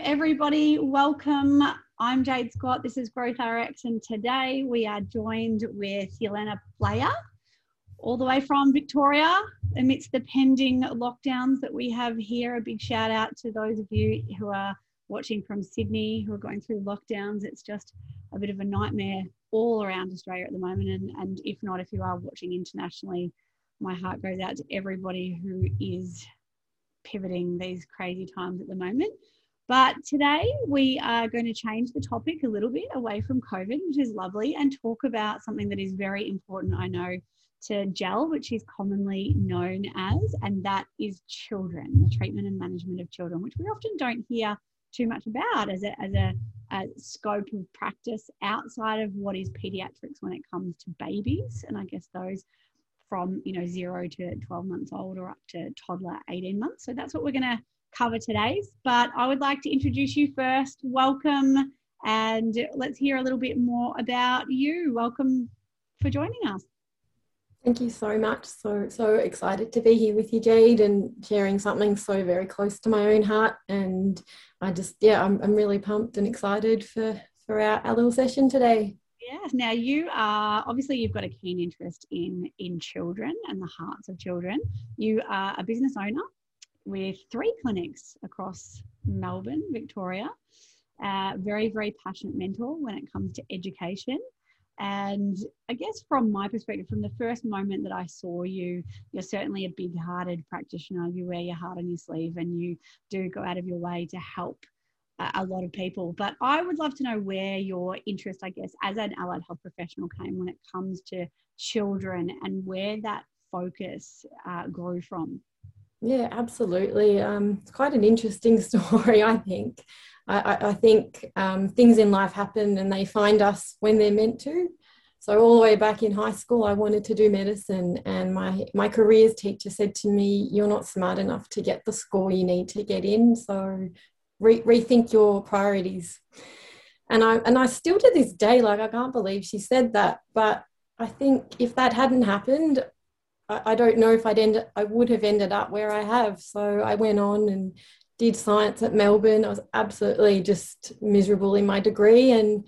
everybody. Welcome. I'm Jade Scott. This is Growth RX, and today we are joined with Jelena Blajer, all the way from Victoria, amidst the pending lockdowns that we have here. A big shout out to those of you who are watching from Sydney who are going through lockdowns. It's just a bit of a nightmare all around Australia at the moment. And, and if not, if you are watching internationally, my heart goes out to everybody who is pivoting these crazy times at the moment. But today we are going to change the topic a little bit away from COVID, which is lovely, and talk about something that is very important, I know, to GEL, which is commonly known as, and that is children, the treatment and management of children, which we often don't hear too much about as a, as a, a scope of practice outside of what is pediatrics when it comes to babies. And I guess those from you know zero to 12 months old or up to toddler 18 months so that's what we're going to cover today's, but i would like to introduce you first welcome and let's hear a little bit more about you welcome for joining us Thank you so much. So, so excited to be here with you, Jade, and sharing something so very close to my own heart. And I just, yeah, I'm, I'm really pumped and excited for, for our, our little session today. Yes. Now you are obviously you've got a keen interest in in children and the hearts of children. You are a business owner with three clinics across Melbourne, Victoria. Uh, very very passionate mentor when it comes to education. And I guess from my perspective, from the first moment that I saw you, you're certainly a big hearted practitioner. You wear your heart on your sleeve and you do go out of your way to help a lot of people. But I would love to know where your interest, I guess, as an allied health professional came when it comes to children and where that focus uh, grew from. Yeah, absolutely. Um, it's quite an interesting story, I think. I, I think um, things in life happen and they find us when they're meant to. So all the way back in high school, I wanted to do medicine, and my my careers teacher said to me, "You're not smart enough to get the score you need to get in. So re- rethink your priorities. And I and I still to this day, like I can't believe she said that. But I think if that hadn't happened, I, I don't know if I'd end I would have ended up where I have. So I went on and did science at Melbourne. I was absolutely just miserable in my degree and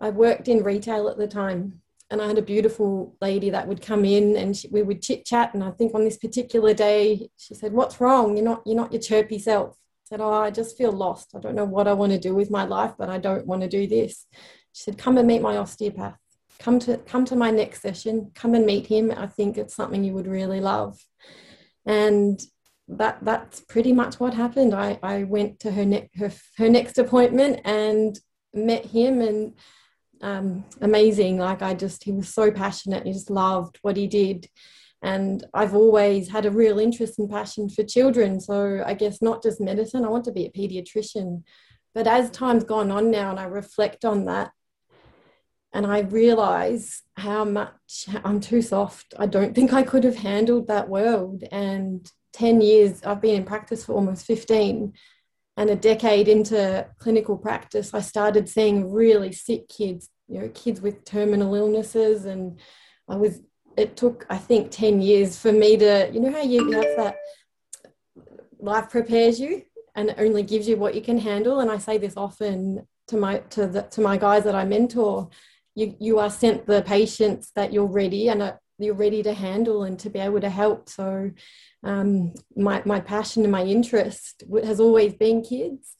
I worked in retail at the time and I had a beautiful lady that would come in and she, we would chit chat and I think on this particular day she said what's wrong you're not you're not your chirpy self said, Oh, I just feel lost. I don't know what I want to do with my life, but I don't want to do this. She said, Come and meet my osteopath. Come to come to my next session. Come and meet him. I think it's something you would really love. And that that's pretty much what happened. I, I went to her, ne- her her next appointment and met him and um, amazing. Like I just he was so passionate. He just loved what he did and I've always had a real interest and passion for children. So I guess not just medicine, I want to be a pediatrician. But as time's gone on now and I reflect on that, and I realize how much I'm too soft. I don't think I could have handled that world. And 10 years, I've been in practice for almost 15. And a decade into clinical practice, I started seeing really sick kids, you know, kids with terminal illnesses. And I was it took I think 10 years for me to you know how you have that life prepares you and only gives you what you can handle and I say this often to my to the to my guys that I mentor you you are sent the patients that you're ready and uh, you're ready to handle and to be able to help so um, my my passion and my interest has always been kids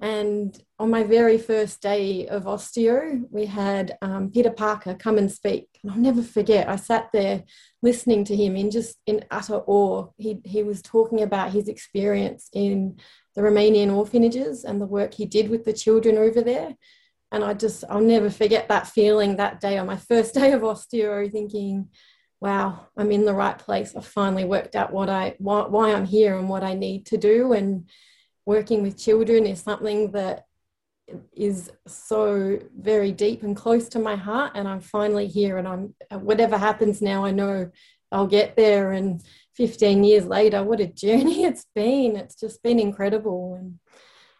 and on my very first day of osteo, we had um, Peter Parker come and speak. And I'll never forget, I sat there listening to him in just in utter awe. He, he was talking about his experience in the Romanian orphanages and the work he did with the children over there. And I just, I'll never forget that feeling that day on my first day of osteo, thinking, wow, I'm in the right place. I've finally worked out what I, why, why I'm here and what I need to do. And working with children is something that is so very deep and close to my heart. And i'm finally here and i'm whatever happens now i know i'll get there. And 15 years later what a journey it's been. It's just been incredible. And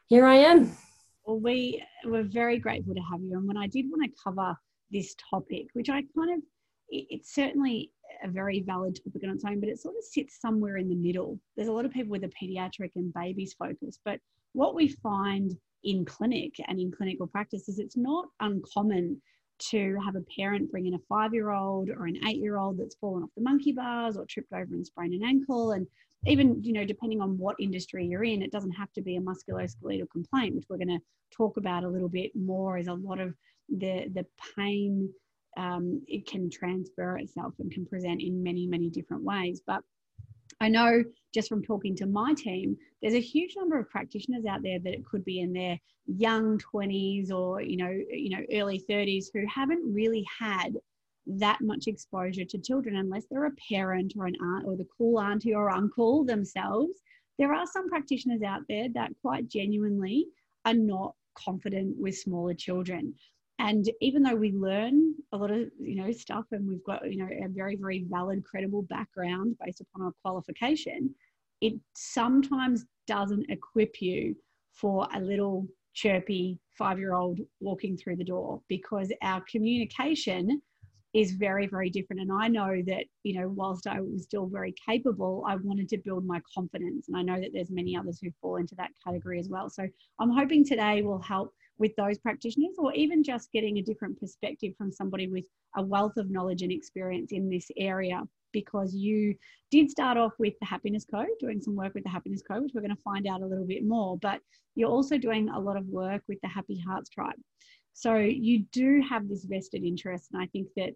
here i am well we were very grateful to have you and when i did want to cover this topic which i kind of it's certainly a very valid topic on its own but it sort of sits somewhere in the middle there's a lot of people with a pediatric and babies focus but what we find in clinic and in clinical practice is it's not uncommon to have a parent bring in a five year old or an eight year old that's fallen off the monkey bars or tripped over and sprained an ankle. And even, you know, depending on what industry you're in, it doesn't have to be a musculoskeletal complaint, which we're going to talk about a little bit more, is a lot of the, the pain. Um, it can transfer itself and can present in many, many different ways. But I know just from talking to my team, there's a huge number of practitioners out there that it could be in their young 20s or you know you know early 30s who haven't really had that much exposure to children unless they're a parent or an aunt or the cool auntie or uncle themselves. There are some practitioners out there that quite genuinely are not confident with smaller children and even though we learn a lot of you know stuff and we've got you know a very very valid credible background based upon our qualification it sometimes doesn't equip you for a little chirpy five year old walking through the door because our communication is very very different. And i know that you know whilst i was still very capable i wanted to build my confidence. And i know that there's many others who fall into that category as well. So i'm hoping today will help with those practitioners or even just getting a different perspective from somebody with a wealth of knowledge and experience in this area because you did start off with the Happiness Co doing some work with the Happiness Co which we're going to find out a little bit more. But you're also doing a lot of work with the happy hearts tribe so you do have this vested interest and i think that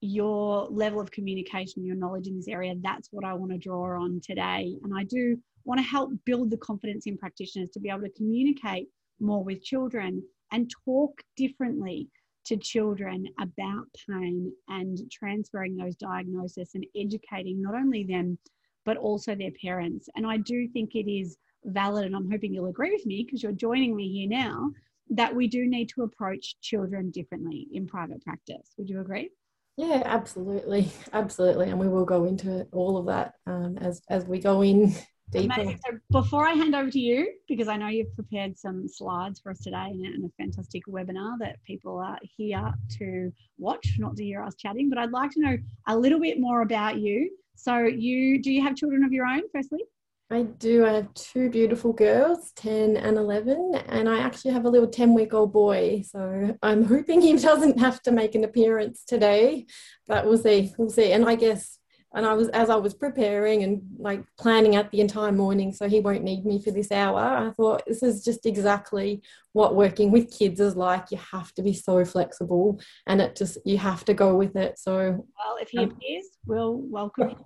your level of communication your knowledge in this area that's what i want to draw on today. And i do want to help build the confidence in practitioners to be able to communicate more with children and talk differently to children about pain and transferring those diagnoses and educating not only them but also their parents. And i do think it is valid and i'm hoping you'll agree with me because you're joining me here now that we do need to approach children differently in private practice would you agree yeah absolutely absolutely and we will go into all of that um, as as we go in Amazing. So before I hand over to you, because I know you've prepared some slides for us today and a fantastic webinar that people are here to watch, not to hear us chatting, but I'd like to know a little bit more about you. So you do you have children of your own, firstly? I do. I have two beautiful girls, 10 and 11, and I actually have a little 10 week old boy. So I'm hoping he doesn't have to make an appearance today, but we'll see. We'll see. And I guess and I was as I was preparing and like planning out the entire morning so he won't need me for this hour I thought this is just exactly what working with kids is like you have to be so flexible and it just you have to go with it so well if he um, appears we'll welcome him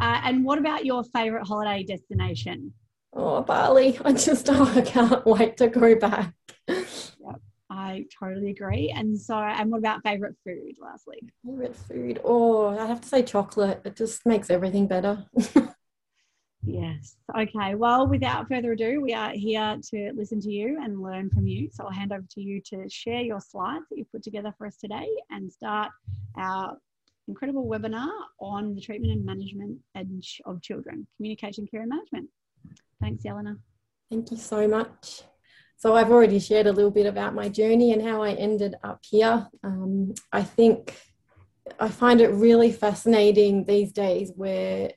uh, and what about your favorite holiday destination oh Bali I just oh, I can't wait to go back Yep, I totally agree. And so, and what about favorite food, lastly? Favorite food? Oh, I have to say chocolate. It just makes everything better. yes. Okay. Well, without further ado, we are here to listen to you and learn from you. So I'll hand over to you to share your slides that you've put together for us today and start our incredible webinar on the treatment and management edge of children, communication, care, and management. Thanks, Jelena. Thank you so much. So I've already shared a little bit about my journey and how I ended up here. Um, I think I find it really fascinating these days where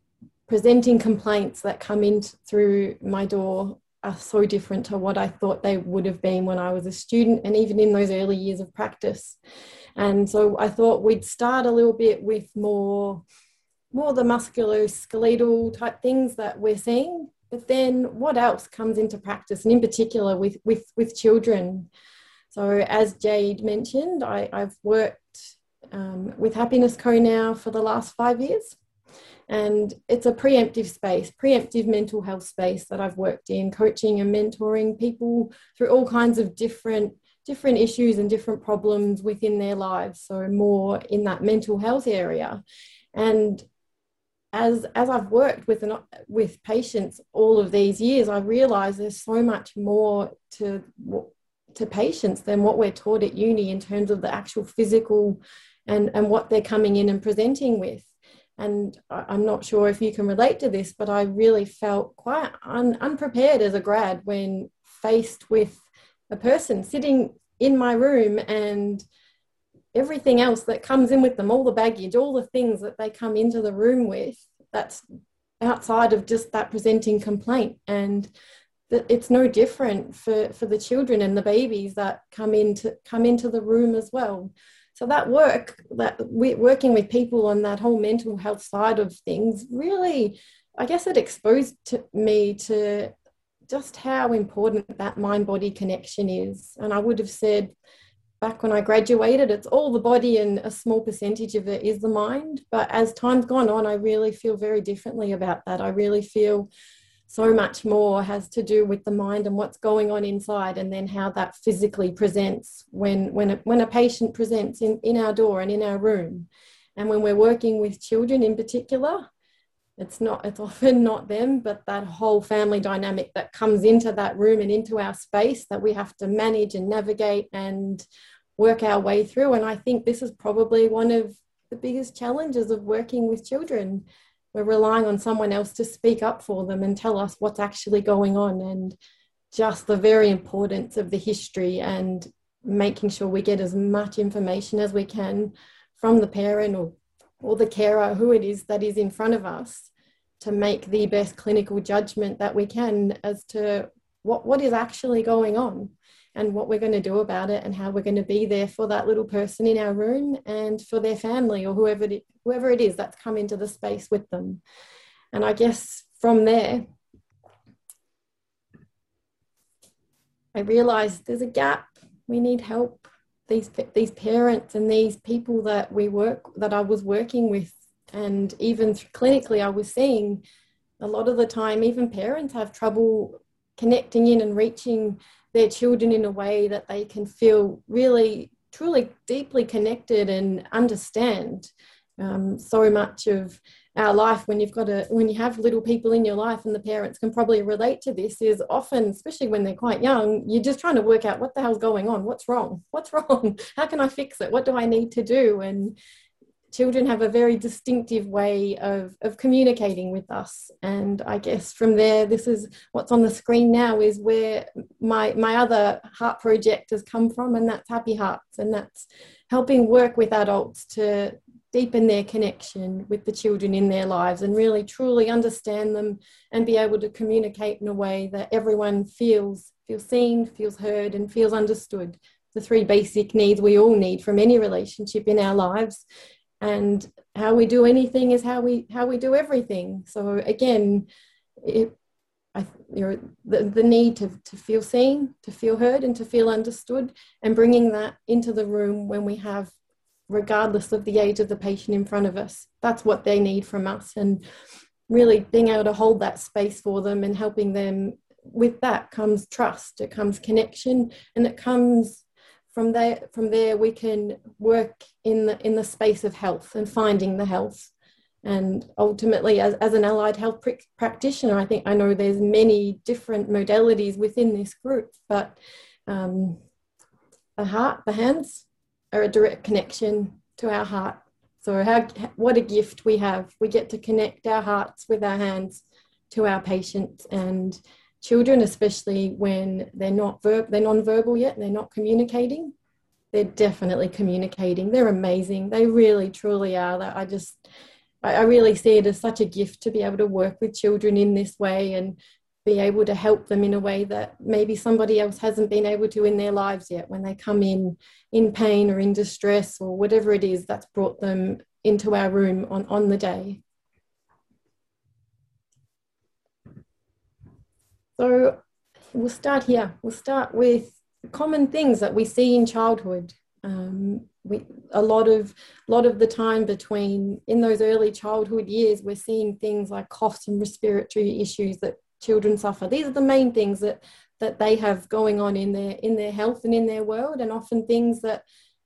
presenting complaints that come in through my door are so different to what I thought they would have been when I was a student and even in those early years of practice. And so I thought we'd start a little bit with more more the musculoskeletal type things that we're seeing but then what else comes into practice and in particular with with with children so as jade mentioned I, i've worked um, with happiness co now for the last five years and it's a preemptive space preemptive mental health space that i've worked in coaching and mentoring people through all kinds of different different issues and different problems within their lives so more in that mental health area and as as I've worked with an, with patients all of these years, I realise there's so much more to to patients than what we're taught at uni in terms of the actual physical and and what they're coming in and presenting with. And I'm not sure if you can relate to this, but I really felt quite un, unprepared as a grad when faced with a person sitting in my room and everything else that comes in with them, all the baggage, all the things that they come into the room with, that's outside of just that presenting complaint. And it's no different for, for the children and the babies that come into come into the room as well. So that work that we working with people on that whole mental health side of things really, I guess it exposed to me to just how important that mind body connection is. And I would have said back when I graduated, it's all the body and a small percentage of it is the mind. But as time's gone on, I really feel very differently about that. I really feel so much more has to do with the mind and what's going on inside and then how that physically presents when when a, when a patient presents in, in our door and in our room. And when we're working with children in particular it's not it's often not them but that whole family dynamic that comes into that room and into our space that we have to manage and navigate and work our way through. And i think this is probably one of the biggest challenges of working with children we're relying on someone else to speak up for them and tell us what's actually going on and just the very importance of the history and making sure we get as much information as we can from the parent or, or the carer, who it is that is in front of us, to make the best clinical judgment that we can as to what, what is actually going on and what we're going to do about it and how we're going to be there for that little person in our room and for their family or whoever it, whoever it is that's come into the space with them. And I guess from there, I realized there's a gap. We need help. These these parents and these people that we work that I was working with, and even clinically, I was seeing a lot of the time, even parents have trouble connecting in and reaching their children in a way that they can feel really, truly deeply connected and understand. Um, so much of our life when you've got a when you have little people in your life and the parents can probably relate to this is often especially when they're quite young you're just trying to work out what the hell's going on what's wrong what's wrong how can i fix it what do i need to do and children have a very distinctive way of, of communicating with us. And I guess from there, this is what's on the screen now is where my, my other heart project has come from, and that's Happy Hearts. And that's helping work with adults to deepen their connection with the children in their lives and really truly understand them and be able to communicate in a way that everyone feels feels seen, feels heard, and feels understood. The three basic needs we all need from any relationship in our lives and how we do anything is how we how we do everything. So again it, I, the, the need to, to feel seen to feel heard and to feel understood and bringing that into the room when we have regardless of the age of the patient in front of us that's what they need from us. And really being able to hold that space for them and helping them with that comes trust it comes connection and it comes from there from there we can work in the in the space of health and finding the health. And ultimately as, as an allied health pr- practitioner i think i know there's many different modalities within this group but um, the heart the hands are a direct connection to our heart. So how what a gift we have. We get to connect our hearts with our hands to our patients and children, especially when they're not they're non-verbal yet, they're not communicating. They're definitely communicating. They're amazing. They really, truly are. I just, I really see it as such a gift to be able to work with children in this way and be able to help them in a way that maybe somebody else hasn't been able to in their lives yet when they come in in pain or in distress or whatever it is that's brought them into our room on, on the day. So we'll start here. We'll start with common things that we see in childhood. Um, we, a lot of lot of the time between in those early childhood years, we're seeing things like coughs and respiratory issues that children suffer. These are the main things that that they have going on in their in their health and in their world, and often things that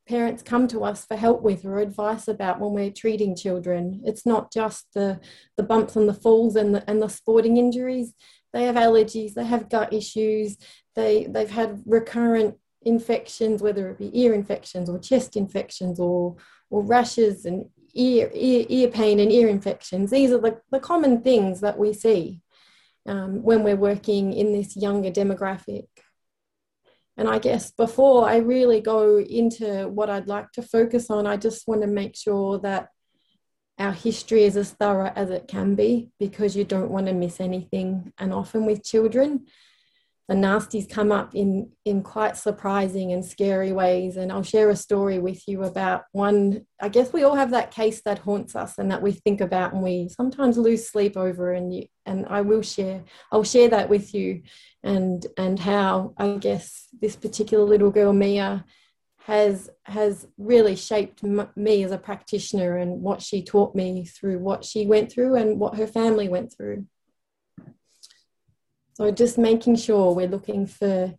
parents come to us for help with or advice about when we're treating children. It's not just the the bumps and the falls and the and the sporting injuries they have allergies, they have gut issues, they, they've had recurrent infections, whether it be ear infections or chest infections or, or rashes and ear, ear, ear pain and ear infections. These are the, the common things that we see um, when we're working in this younger demographic. And I guess before I really go into what I'd like to focus on, I just want to make sure that our history is as thorough as it can be because you don't want to miss anything. And often with children, the nasties come up in in quite surprising and scary ways and i'll share a story with you about one i guess we all have that case that haunts us and that we think about and we sometimes lose sleep over and you and i will share i'll share that with you and and how i guess this particular little girl mia has has really shaped m- me as a practitioner and what she taught me through what she went through and what her family went through so just making sure we're looking for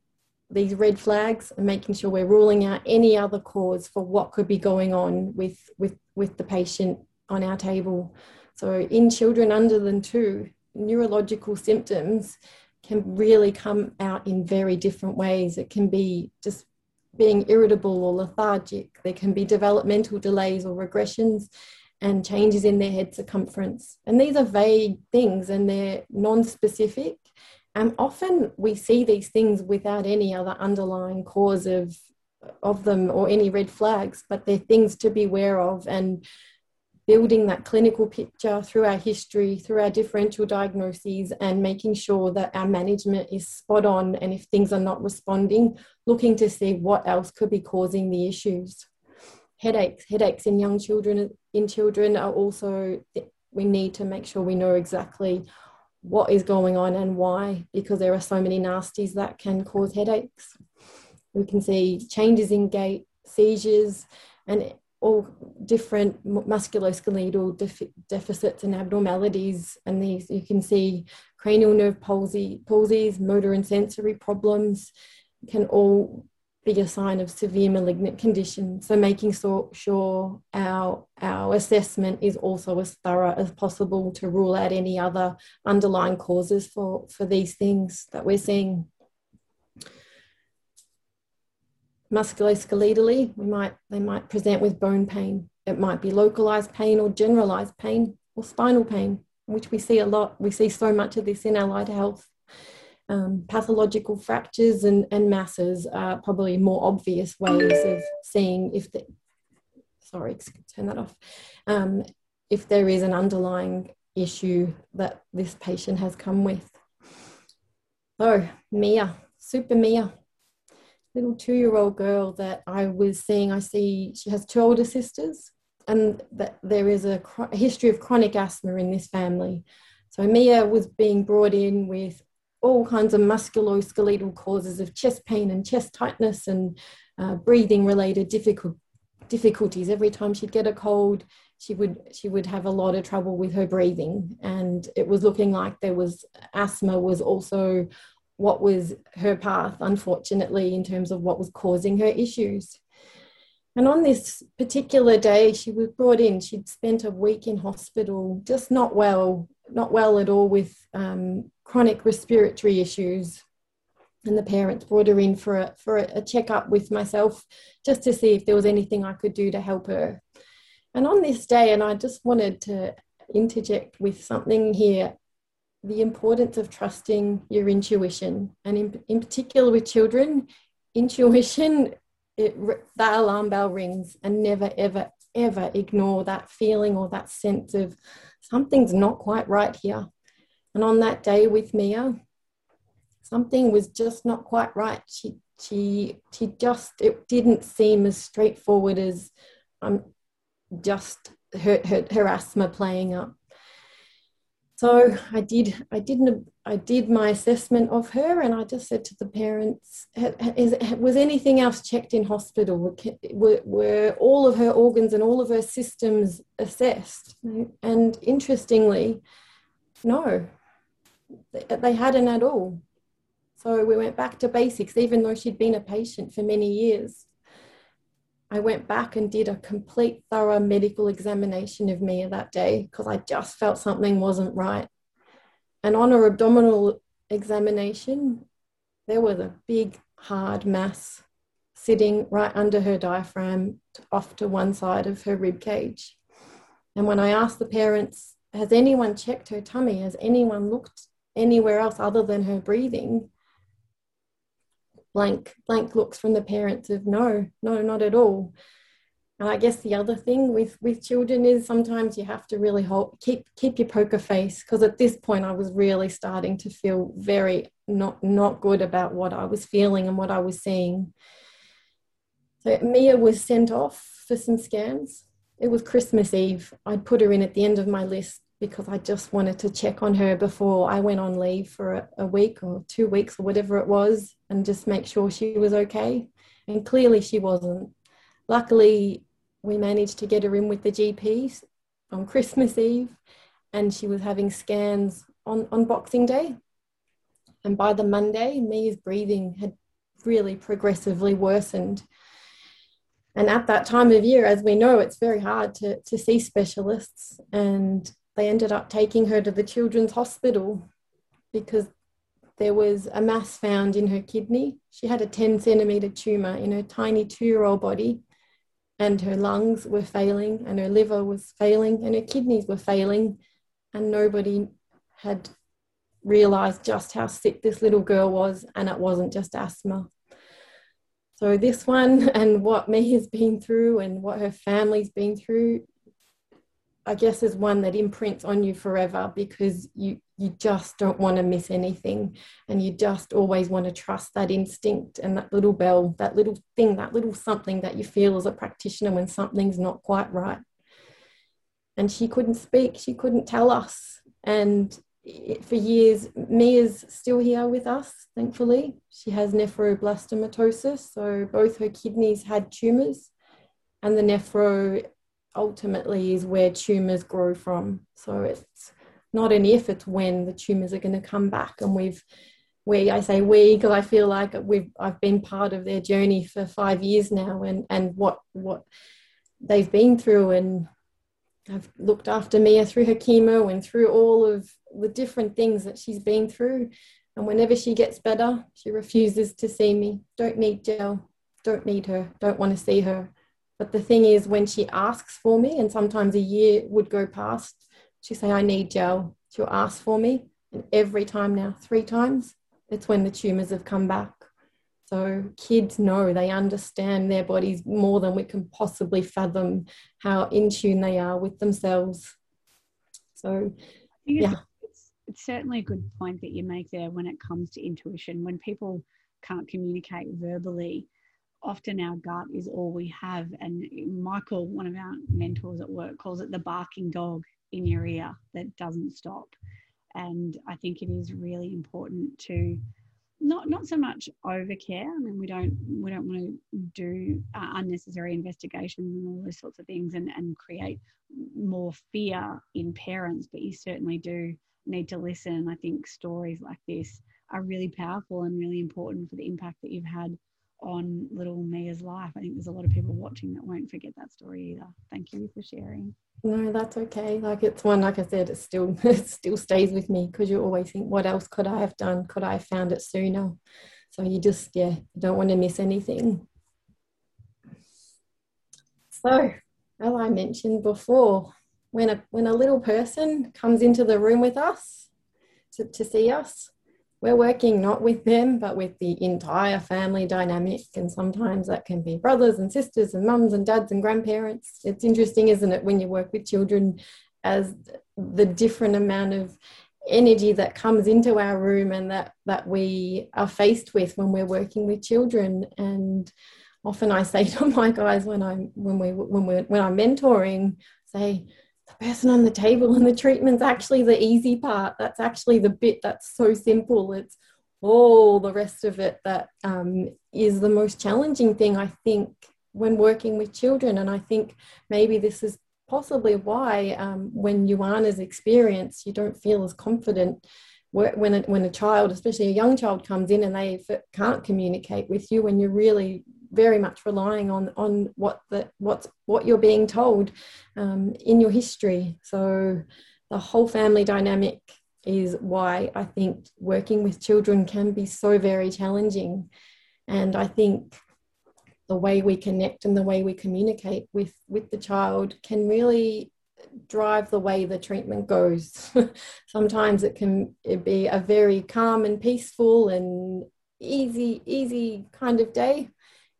these red flags and making sure we're ruling out any other cause for what could be going on with, with, with the patient on our table. So in children under than two, neurological symptoms can really come out in very different ways. It can be just being irritable or lethargic. There can be developmental delays or regressions and changes in their head circumference. And these are vague things and they're non-specific and often we see these things without any other underlying cause of, of them or any red flags, but they're things to be aware of and building that clinical picture through our history, through our differential diagnoses, and making sure that our management is spot on. And if things are not responding, looking to see what else could be causing the issues. Headaches, headaches in young children in children are also we need to make sure we know exactly what is going on and why, because there are so many nasties that can cause headaches. We can see changes in gait, seizures, and all different musculoskeletal def- deficits and abnormalities. And these you can see cranial nerve palsy, palsies, motor and sensory problems can all be a sign of severe malignant condition. So making so, sure our, our assessment is also as thorough as possible to rule out any other underlying causes for, for these things that we're seeing. Musculoskeletally, we might, they might present with bone pain. It might be localized pain or generalized pain or spinal pain, which we see a lot. We see so much of this in allied health um, pathological fractures and, and masses are probably more obvious ways of seeing if the, sorry, turn that off, um, if there is an underlying issue that this patient has come with. So Mia, super Mia, little two-year-old girl that I was seeing, I see she has two older sisters and that there is a, a history of chronic asthma in this family. So Mia was being brought in with all kinds of musculoskeletal causes of chest pain and chest tightness and uh, breathing related difficult, difficulties. Every time she'd get a cold, she would she would have a lot of trouble with her breathing, and it was looking like there was asthma was also what was her path, unfortunately, in terms of what was causing her issues. And on this particular day, she was brought in. She'd spent a week in hospital, just not well, not well at all with um, chronic respiratory issues. And the parents brought her in for a, for a checkup with myself just to see if there was anything I could do to help her. And on this day, and I just wanted to interject with something here the importance of trusting your intuition. And in, in particular with children, intuition, it, that alarm bell rings and never, ever, ever ignore that feeling or that sense of something's not quite right here. And on that day with Mia, something was just not quite right. She she she just it didn't seem as straightforward as um just her, her, her asthma playing up. So I did I didn't I did my assessment of her and I just said to the parents, was anything else checked in hospital? Were, were all of her organs and all of her systems assessed? And interestingly, no, they hadn't at all. So we went back to basics, even though she'd been a patient for many years. I went back and did a complete thorough medical examination of Mia that day because I just felt something wasn't right. And on her abdominal examination, there was a big hard mass sitting right under her diaphragm off to one side of her rib cage. And when I asked the parents, has anyone checked her tummy? Has anyone looked anywhere else other than her breathing blank blank looks from the parents of no no not at all and i guess the other thing with with children is sometimes you have to really hold keep keep your poker face because at this point i was really starting to feel very not not good about what I was feeling and what I was seeing. So Mia was sent off for some scans. It was Christmas Eve. I'd put her in at the end of my list because I just wanted to check on her before I went on leave for a, a week or two weeks or whatever it was and just make sure she was okay. And clearly she wasn't. Luckily, we managed to get her in with the GP on Christmas Eve and she was having scans on, on Boxing Day. And by the Monday, Mia's breathing had really progressively worsened. And at that time of year, as we know, it's very hard to, to see specialists. And they ended up taking her to the children's hospital because there was a mass found in her kidney. She had a 10 centimeter tumor in her tiny two year old body, and her lungs were failing, and her liver was failing, and her kidneys were failing. And nobody had realized just how sick this little girl was, and it wasn't just asthma. So, this one and what Mia has been through and what her family's been through, I guess, is one that imprints on you forever because you, you just don't want to miss anything. And you just always want to trust that instinct and that little bell, that little thing, that little something that you feel as a practitioner when something's not quite right. And she couldn't speak, she couldn't tell us. And for years. Mia's still here with us, thankfully. She has nephroblastomatosis, so both her kidneys had tumours, and the nephro ultimately is where tumours grow from. So it's not an if, it's when the tumours are going to come back. And we've, we, I say we, because I feel like we've, I've been part of their journey for five years now, and and what what they've been through and I've looked after Mia through her chemo and through all of the different things that she's been through. And whenever she gets better, she refuses to see me. Don't need gel, don't need her, don't want to see her. But the thing is, when she asks for me, and sometimes a year would go past, she'll say, I need gel. She'll ask for me. And every time now, three times, it's when the tumors have come back. So kids know, they understand their bodies more than we can possibly fathom how in tune they are with themselves. So, yeah. It's, it's certainly a good point that you make there when it comes to intuition. When people can't communicate verbally, often our gut is all we have. And Michael, one of our mentors at work, calls it the barking dog in your ear that doesn't stop. And I think it is really important to not not so much overcare. I mean, we don't we don't want to do uh, unnecessary investigations and all those sorts of things, and and create more fear in parents. But you certainly do need to listen. I think stories like this are really powerful and really important for the impact that you've had on little Mia's life. I think there's a lot of people watching that won't forget that story either. Thank you for sharing. No, that's okay. Like it's one, like I said, it still it still stays with me because you always think, what else could I have done? Could I have found it sooner? So you just, yeah, don't want to miss anything. So, as I mentioned before, when a when a little person comes into the room with us to, to see us, we're working not with them, but with the entire family dynamic. And sometimes that can be brothers and sisters and mums and dads and grandparents. It's interesting, isn't it, when you work with children, as the different amount of energy that comes into our room and that that we are faced with when we're working with children and often I say to my guys when I'm when we when we when I'm mentoring say person on the table and the treatment's actually the easy part. That's actually the bit that's so simple. It's all the rest of it that um, is the most challenging thing, I think, when working with children. And I think maybe this is possibly why um, when you aren't as experienced, you don't feel as confident when a, when a child, especially a young child, comes in and they can't communicate with you, when you're really very much relying on on what the what's what you're being told um, in your history. So the whole family dynamic is why I think working with children can be so very challenging, and I think the way we connect and the way we communicate with with the child can really drive the way the treatment goes. Sometimes it can it be a very calm and peaceful and easy, easy kind of day.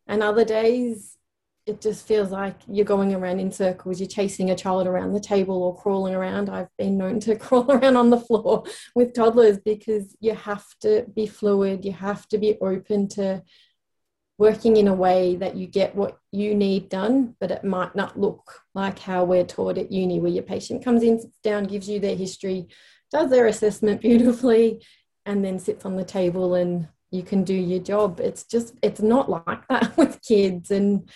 And other days it just feels like you're going around in circles you're chasing a child around the table or crawling around. I've been known to crawl around on the floor with toddlers because you have to be fluid you have to be open to working in a way that you get what you need done but it might not look like how we're taught at uni where your patient comes in sits down gives you their history does their assessment beautifully and then sits on the table and you can do your job. It's just it's not like that with kids and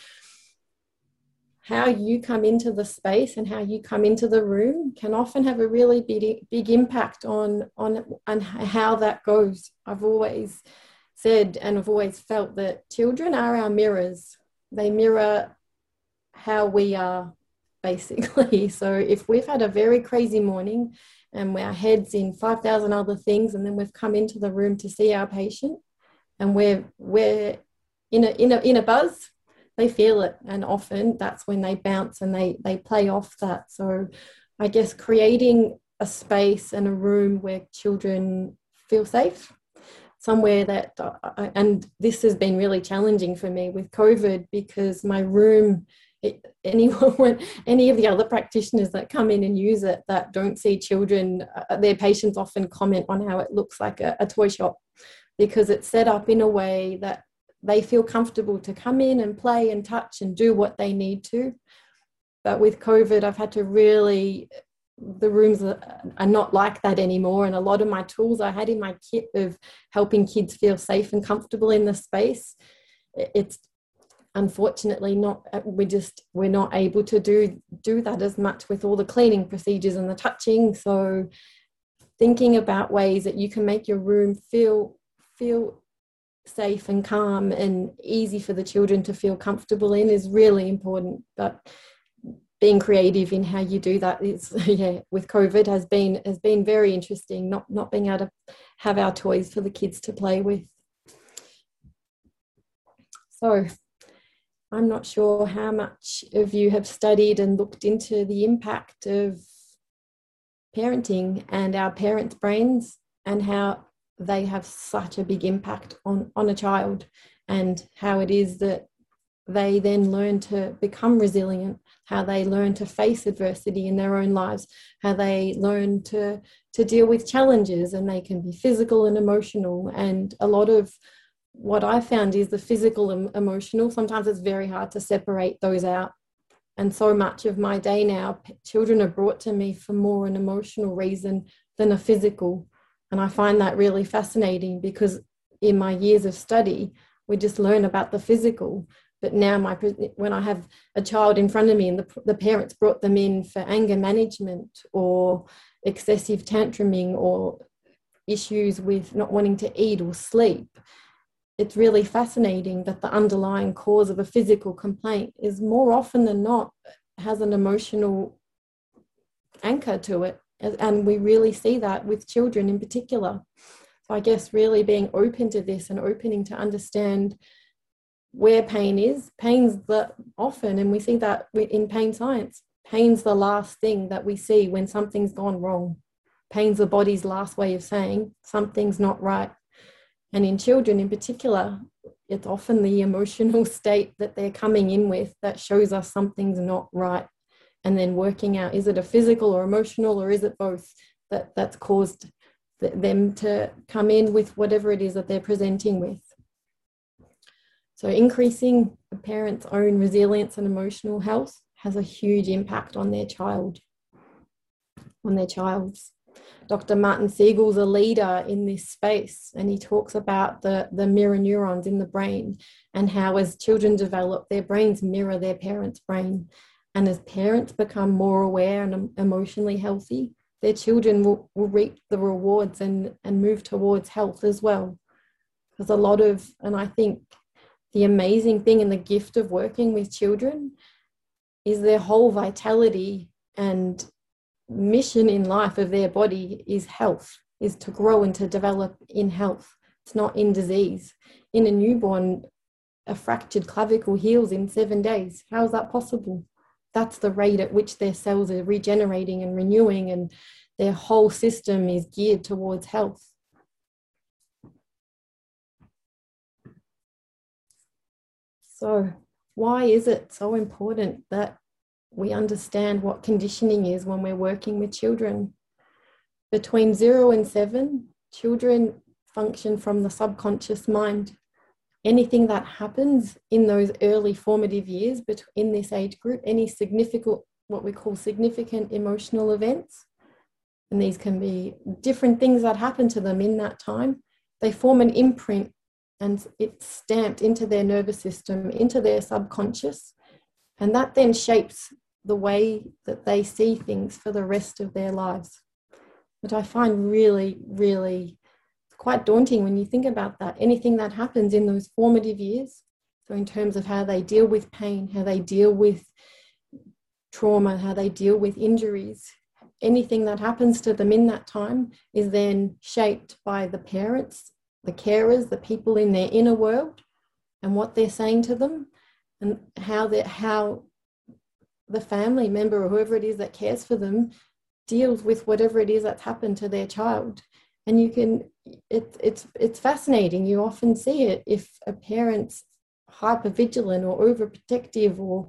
how you come into the space and how you come into the room can often have a really big, big impact on on on how that goes. I've always said and i've always felt that children are our mirrors. They mirror how we are basically. So if we've had a very crazy morning and our heads in 5000 other things and then we've come into the room to see our patient and we're we're in a in a in a buzz. They feel it. And often that's when they bounce and they they play off that. So i guess creating a space and a room where children feel safe somewhere that uh, and this has been really challenging for me with covid because my room it, anyone any of the other practitioners that come in and use it that don't see children uh, their patients often comment on how it looks like a, a toy shop because it's set up in a way that they feel comfortable to come in and play and touch and do what they need to. But with COVID, I've had to really, the rooms are not like that anymore. And a lot of my tools I had in my kit of helping kids feel safe and comfortable in the space, it's unfortunately not uh, we just we're not able to do do that as much with all the cleaning procedures and the touching so thinking about ways that you can make your room feel feel safe and calm and easy for the children to feel comfortable in is really important. But being creative in how you do that is yeah with covid has been has been very interesting not not being able to have our toys for the kids to play with. So i'm not sure how much of you have studied and looked into the impact of parenting and our parents brains and how they have such a big impact on, on a child and how it is that they then learn to become resilient, how they learn to face adversity in their own lives, how they learn to, to deal with challenges, and they can be physical and emotional. And a lot of what I found is the physical and emotional, sometimes it's very hard to separate those out. And so much of my day now, children are brought to me for more an emotional reason than a physical. And I find that really fascinating because in my years of study, we just learn about the physical. But now, my when I have a child in front of me and the, the parents brought them in for anger management or excessive tantruming or issues with not wanting to eat or sleep, it's really fascinating that the underlying cause of a physical complaint is more often than not has an emotional anchor to it and we really see that with children in particular. So I guess really being open to this and opening to understand where pain is. Pain's the often, and we see that in pain science. Pain's the last thing that we see when something's gone wrong. Pain's the body's last way of saying something's not right. And in children in particular, it's often the emotional state that they're coming in with that shows us something's not right and then working out is it a physical or emotional or is it both that that's caused them to come in with whatever it is that they're presenting with so increasing a parent's own resilience and emotional health has a huge impact on their child on their child's Dr. Martin Siegel's a leader in this space, and he talks about the, the mirror neurons in the brain and how, as children develop, their brains mirror their parents' brain. And as parents become more aware and emotionally healthy, their children will, will reap the rewards and, and move towards health as well. Because a lot of, and I think the amazing thing and the gift of working with children is their whole vitality and mission in life of their body is health, is to grow and to develop in health. It's not in disease. In a newborn, a fractured clavicle heals in seven days. How is that possible? That's the rate at which their cells are regenerating and renewing and their whole system is geared towards health. So why is it so important that we understand what conditioning is when we're working with children? Between zero and seven, children function from the subconscious mind. Anything that happens in those early formative years in this age group, any significant, what we call significant emotional events, and these can be different things that happen to them in that time, they form an imprint and it's stamped into their nervous system, into their subconscious. And that then shapes the way that they see things for the rest of their lives. Which I find really, really quite daunting when you think about that. Anything that happens in those formative years, so in terms of how they deal with pain, how they deal with trauma, how they deal with injuries, anything that happens to them in that time is then shaped by the parents the carers, the people in their inner world, and what they're saying to them, and how they how the family member or whoever it is that cares for them deals with whatever it is that's happened to their child. And you can, it, it's it's fascinating. You often see it if a parent's hyper vigilant or overprotective or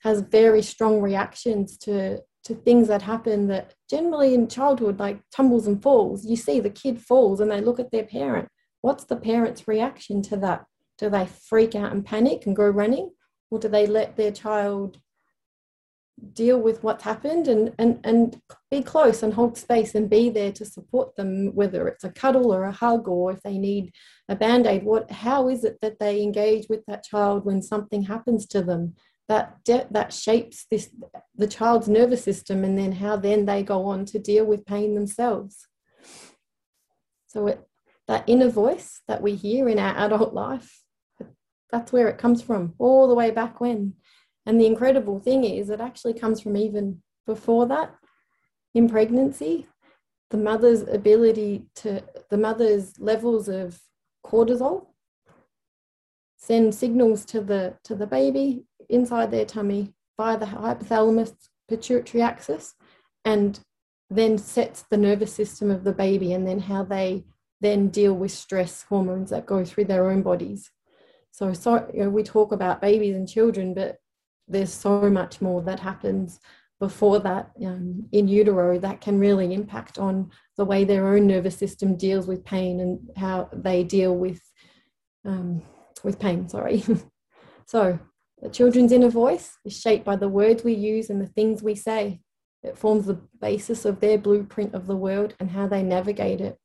has very strong reactions to to things that happen that generally in childhood like tumbles and falls you see the kid falls and they look at their parent what's the parent's reaction to that? Do they freak out and panic and go running? Or do they let their child deal with what's happened and, and, and be close and hold space and be there to support them, whether it's a cuddle or a hug or if they need a band-aid, what how is it that they engage with that child when something happens to them? That de- that shapes this the child's nervous system and then how then they go on to deal with pain themselves. So it that inner voice that we hear in our adult life, that's where it comes from, all the way back when. And the incredible thing is, it actually comes from even before that, in pregnancy. The mother's ability to, the mother's levels of cortisol send signals to the to the baby inside their tummy via the hypothalamus pituitary axis and then sets the nervous system of the baby and then how they then deal with stress hormones that go through their own bodies. So, so you know, we talk about babies and children, but there's so much more that happens before that um, in utero that can really impact on the way their own nervous system deals with pain and how they deal with um, with pain. Sorry. so, the children's inner voice is shaped by the words we use and the things we say. It forms the basis of their blueprint of the world and how they navigate it.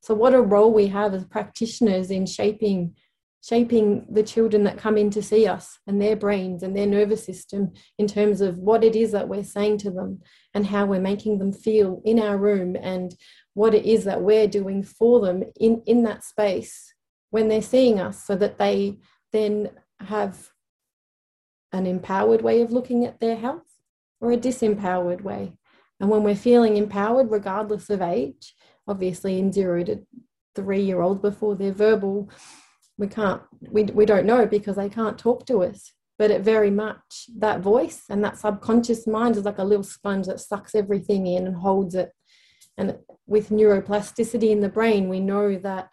So what a role we have as practitioners in shaping shaping the children that come in to see us and their brains and their nervous system in terms of what it is that we're saying to them and how we're making them feel in our room and what it is that we're doing for them in, in that space when they're seeing us so that they then have an empowered way of looking at their health or a disempowered way. And when we're feeling empowered, regardless of age, obviously in zero to three year old before they're verbal we can't we, we don't know because they can't talk to us. But it very much that voice and that subconscious mind is like a little sponge that sucks everything in and holds it. And with neuroplasticity in the brain we know that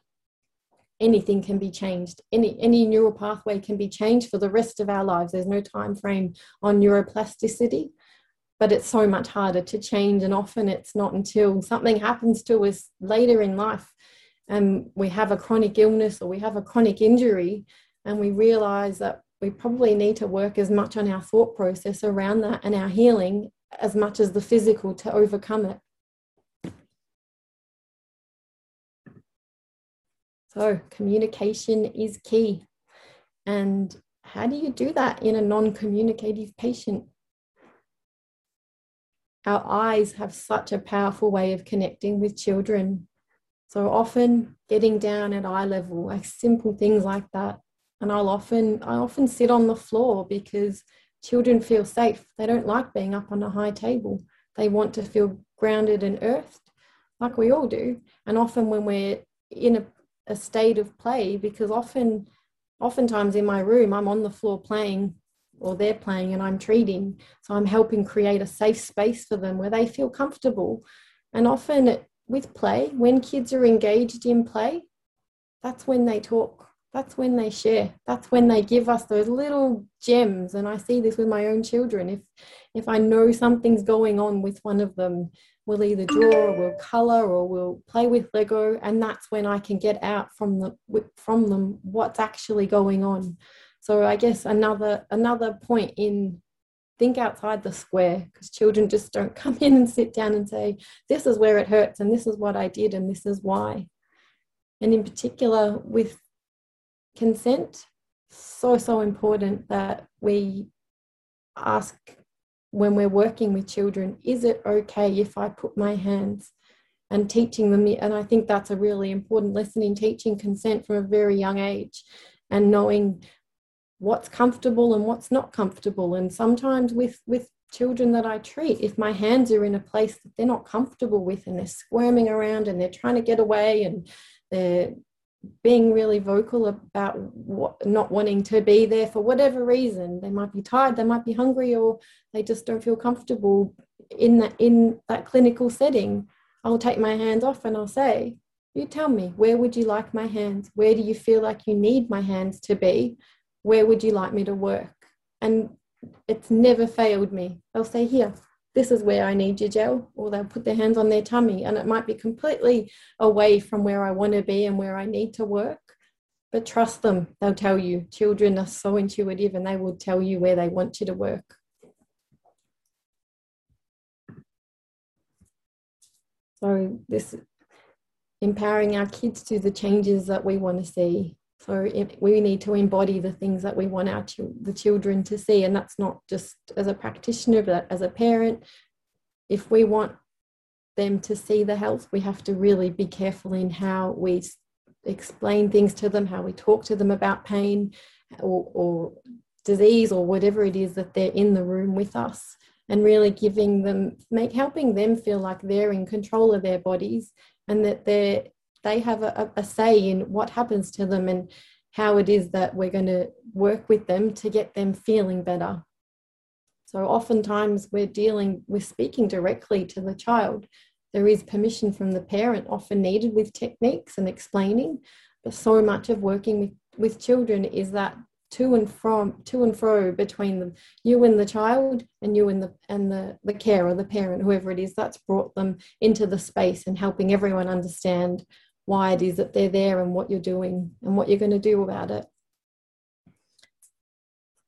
anything can be changed. Any any neural pathway can be changed for the rest of our lives. There's no time frame on neuroplasticity but it's so much harder to change. And often it's not until something happens to us later in life and we have a chronic illness or we have a chronic injury and we realize that we probably need to work as much on our thought process around that and our healing as much as the physical to overcome it. So communication is key. And how do you do that in a non-communicative patient? Our eyes have such a powerful way of connecting with children. So often getting down at eye level, like simple things like that. And I'll often I often sit on the floor because children feel safe. They don't like being up on a high table. They want to feel grounded and earthed, like we all do. And often when we're in a, a state of play, because often oftentimes in my room I'm on the floor playing or they're playing and I'm treating. So I'm helping create a safe space for them where they feel comfortable. And often with play, when kids are engaged in play, that's when they talk. that's when they share. That's when they give us those little gems. And i see this with my own children. If if i know something's going on with one of them we'll either draw or we'll color or we'll play with lego. And that's when i can get out from the from them what's actually going on. So i guess another another point in think outside the square because children just don't come in and sit down and say this is where it hurts and this is what i did and this is why. And in particular with consent so so important that we ask when we're working with children is it okay if i put my hands and teaching them? And i think that's a really important lesson in teaching consent from a very young age and knowing what's comfortable and what's not comfortable and sometimes with with children that i treat if my hands are in a place that they're not comfortable with and they're squirming around and they're trying to get away and they're being really vocal about what, not wanting to be there for whatever reason. They might be tired, they might be hungry, or they just don't feel comfortable in that in that clinical setting. I'll take my hands off and I'll say, "You tell me, where would you like my hands? Where do you feel like you need my hands to be? Where would you like me to work?" And it's never failed me. They'll say, "Here, this is where I need you, gel, or they'll put their hands on their tummy, and it might be completely away from where I want to be and where I need to work. But trust them, they'll tell you. Children are so intuitive and they will tell you where they want you to work. So, this empowering our kids to the changes that we want to see so we need to embody the things that we want our ch- the children to see, and that's not just as a practitioner, but as a parent. If we want them to see the health, we have to really be careful in how we explain things to them, how we talk to them about pain or, or disease or whatever it is that they're in the room with us, and really giving them, make helping them feel like they're in control of their bodies and that they're they have a, a say in what happens to them and how it is that we're going to work with them to get them feeling better. So, oftentimes, we're dealing, we're speaking directly to the child. There is permission from the parent, often needed with techniques and explaining. But so much of working with, with children is that to and from to and fro between them you and the child and you and the and the the carer the parent whoever it is that's brought them into the space and helping everyone understand why it is that they're there and what you're doing and what you're going to do about it.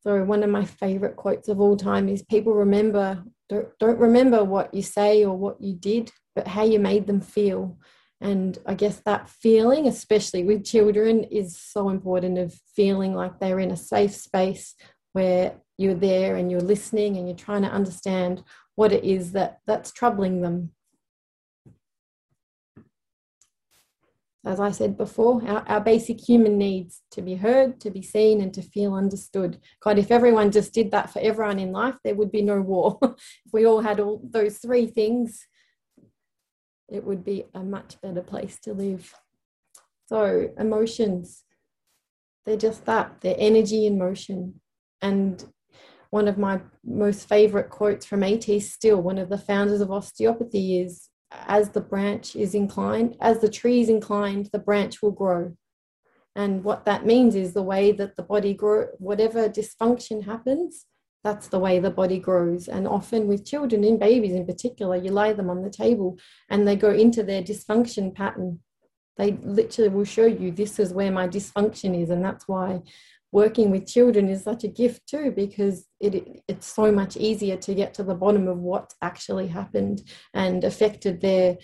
So one of my favorite quotes of all time is people remember don't, don't remember what you say or what you did, but how you made them feel. And I guess that feeling, especially with children, is so important of feeling like they're in a safe space where you're there and you're listening and you're trying to understand what it is that that's troubling them as I said before, our, our basic human needs to be heard, to be seen, and to feel understood. God, if everyone just did that for everyone in life, there would be no war. if we all had all those three things, it would be a much better place to live. So, emotions, they're just that they're energy in motion. And one of my most favorite quotes from A.T. Still, one of the founders of osteopathy, is as the branch is inclined, as the tree is inclined, the branch will grow. And what that means is the way that the body grow, whatever dysfunction happens, that's the way the body grows. And often with children and babies in particular, you lay them on the table and they go into their dysfunction pattern. They literally will show you this is where my dysfunction is. And that's why working with children is such a gift too because it, it's so much easier to get to the bottom of what actually happened and affected their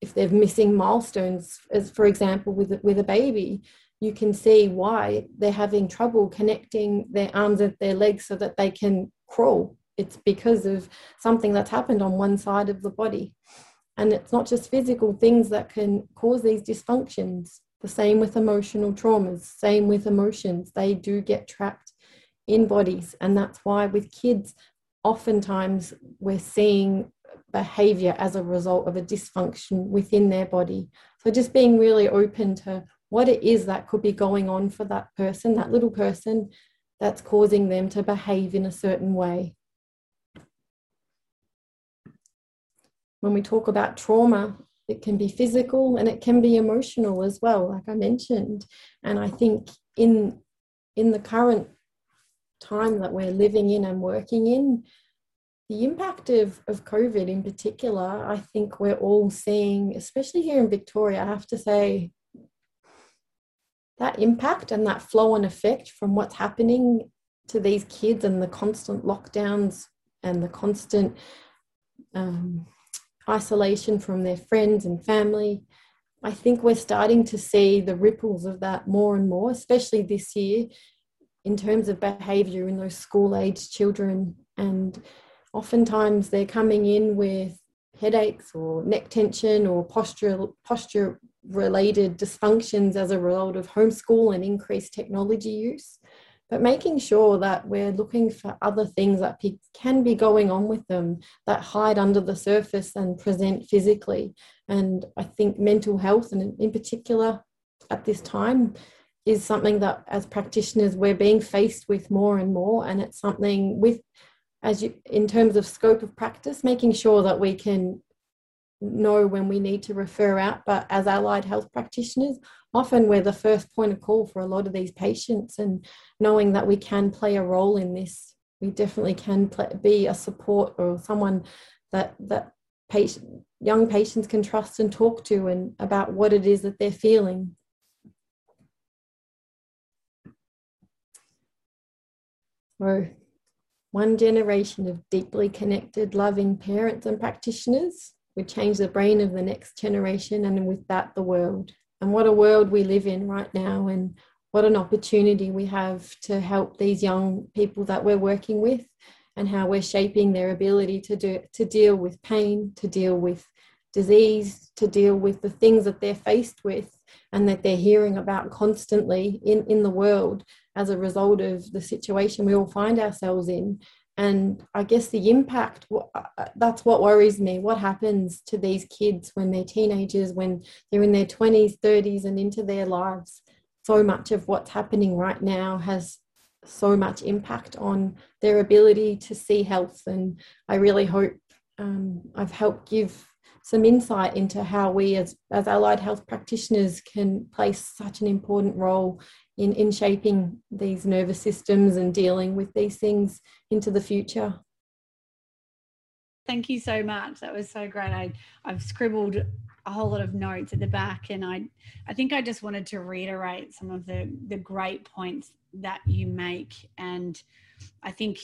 if they're missing milestones as for example with with a baby you can see why they're having trouble connecting their arms and their legs so that they can crawl. It's because of something that's happened on one side of the body. And it's not just physical things that can cause these dysfunctions the same with emotional traumas, same with emotions. They do get trapped in bodies. And that's why with kids, oftentimes we're seeing behavior as a result of a dysfunction within their body. So just being really open to what it is that could be going on for that person, that little person that's causing them to behave in a certain way. When we talk about trauma, it can be physical and it can be emotional as well like i mentioned. And i think in in the current time that we're living in and working in the impact of, of covid in particular i think we're all seeing especially here in victoria i have to say that impact and that flow and effect from what's happening to these kids and the constant lockdowns and the constant um, isolation from their friends and family. I think we're starting to see the ripples of that more and more, especially this year in terms of behaviour in those school age children. And oftentimes they're coming in with headaches or neck tension or posture, posture related dysfunctions as a result of homeschool and increased technology use but making sure that we're looking for other things that can be going on with them that hide under the surface and present physically. And I think mental health, and in particular at this time, is something that as practitioners we're being faced with more and more. And it's something with, as you, in terms of scope of practice, making sure that we can know when we need to refer out. But as allied health practitioners, often we're the first point of call for a lot of these patients. And knowing that we can play a role in this, we definitely can play, be a support or someone that that patient, young patients can trust and talk to and about what it is that they're feeling. So, one generation of deeply connected, loving parents and practitioners we change the brain of the next generation and with that the world. And what a world we live in right now and what an opportunity we have to help these young people that we're working with and how we're shaping their ability to do to deal with pain to deal with disease to deal with the things that they're faced with and that they're hearing about constantly in, in the world as a result of the situation we all find ourselves in and i guess the impact uh, uh, that's what worries me. What happens to these kids when they're teenagers when they're in their 20s 30s and into their lives? So much of what's happening right now has so much impact on their ability to see health. And i really hope um, i've helped give some insight into how we as, as allied health practitioners can play such an important role in, in shaping these nervous systems and dealing with these things into the future. Thank you so much. That was so great. I, I've scribbled a whole lot of notes at the back and I, I think I just wanted to reiterate some of the, the great points that you make. And I think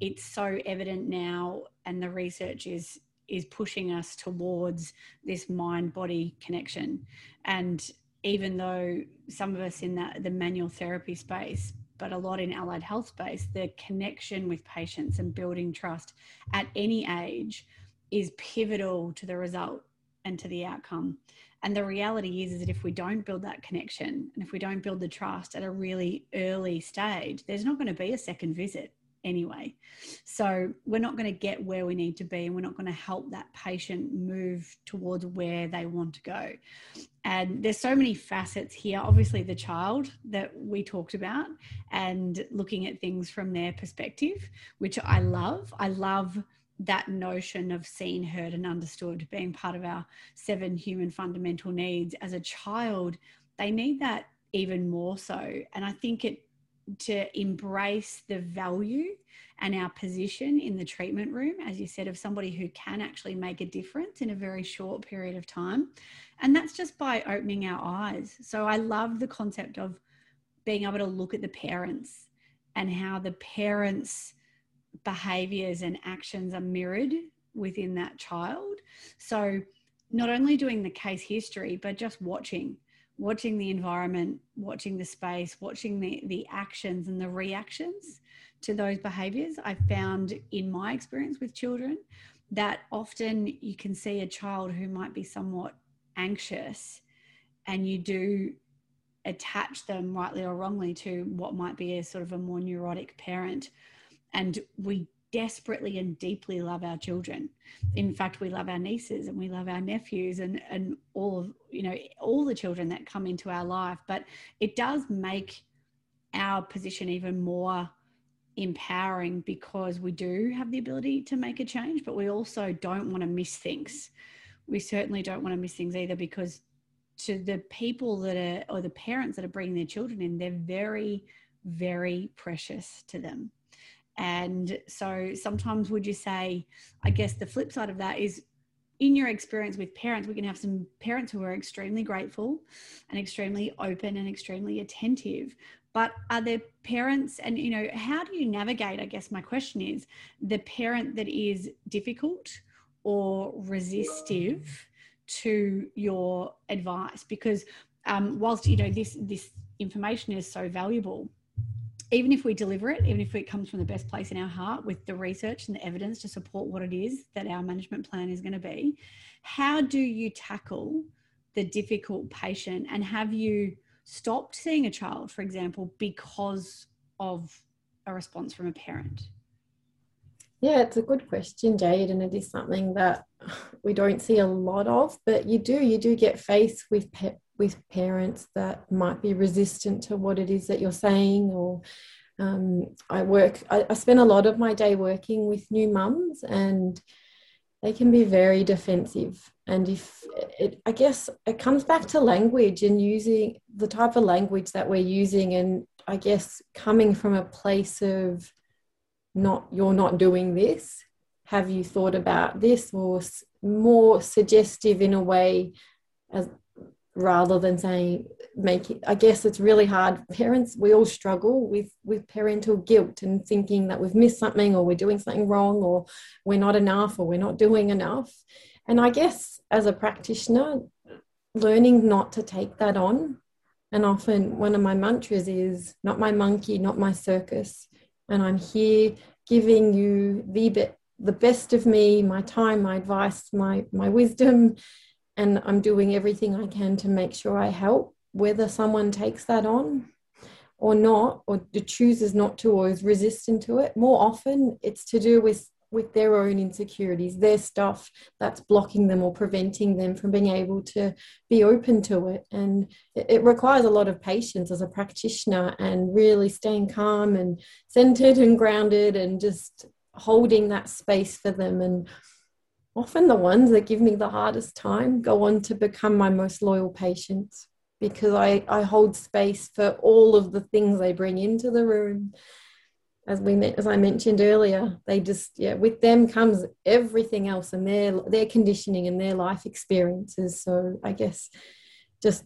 it's so evident now and the research is is pushing us towards this mind body connection. And even though some of us in that the manual therapy space but a lot in allied health space the connection with patients and building trust at any age is pivotal to the result and to the outcome. And the reality is, is that if we don't build that connection and if we don't build the trust at a really early stage there's not going to be a second visit anyway. So we're not going to get where we need to be and we're not going to help that patient move towards where they want to go. And there's so many facets here. Obviously, the child that we talked about and looking at things from their perspective, which I love. I love that notion of seen, heard, and understood being part of our seven human fundamental needs. As a child, they need that even more so. And I think it to embrace the value and our position in the treatment room, as you said, of somebody who can actually make a difference in a very short period of time. And that's just by opening our eyes. So I love the concept of being able to look at the parents and how the parents' behaviors and actions are mirrored within that child. So not only doing the case history, but just watching watching the environment, watching the space, watching the, the actions and the reactions to those behaviors. I've found in my experience with children that often you can see a child who might be somewhat anxious and you do attach them rightly or wrongly to what might be a sort of a more neurotic parent and we desperately and deeply love our children. In fact, we love our nieces and we love our nephews and, and all of, you know, all the children that come into our life. But it does make our position even more empowering because we do have the ability to make a change, but we also don't want to miss things. we certainly don't want to miss things either because to the people that are or the parents that are bringing their children in they're very very precious to them and so sometimes would you say i guess the flip side of that is in your experience with parents we can have some parents who are extremely grateful and extremely open and extremely attentive. But are there parents and you know how do you navigate i guess my question is the parent that is difficult or resistive to your advice? Because um, whilst you know this this information is so valuable even if we deliver it even if it comes from the best place in our heart with the research and the evidence to support what it is that our management plan is going to be how do you tackle the difficult patient? And have you stopped seeing a child for example because of a response from a parent? Yeah, it's a good question, Jade, and it is something that we don't see a lot of, but you do you do get faced with with parents that might be resistant to what it is that you're saying or um, I work I, I spend a lot of my day working with new mums and they can be very defensive. And if it i guess it comes back to language and using the type of language that we're using and i guess coming from a place of not you're not doing this. Have you thought about this? Or more suggestive in a way as rather than saying make it i guess it's really hard. Parents we all struggle with with parental guilt and thinking that we've missed something or we're doing something wrong or we're not enough or we're not doing enough. And i guess as a practitioner learning not to take that on. And often one of my mantras is not my monkey not my circus. And I'm here giving you the bit the best of me, my time, my advice, my my wisdom, and I'm doing everything I can to make sure I help. Whether someone takes that on or not, or chooses not to, or is resistant to it, more often it's to do with with their own insecurities, their stuff that's blocking them or preventing them from being able to be open to it. And it, it, requires a lot of patience as a practitioner and really staying calm and centered and grounded and just holding that space for them. And often the ones that give me the hardest time go on to become my most loyal patients because I, I hold space for all of the things they bring into the room as we as I mentioned earlier, they just yeah, with them comes everything else and their their conditioning and their life experiences. So I guess just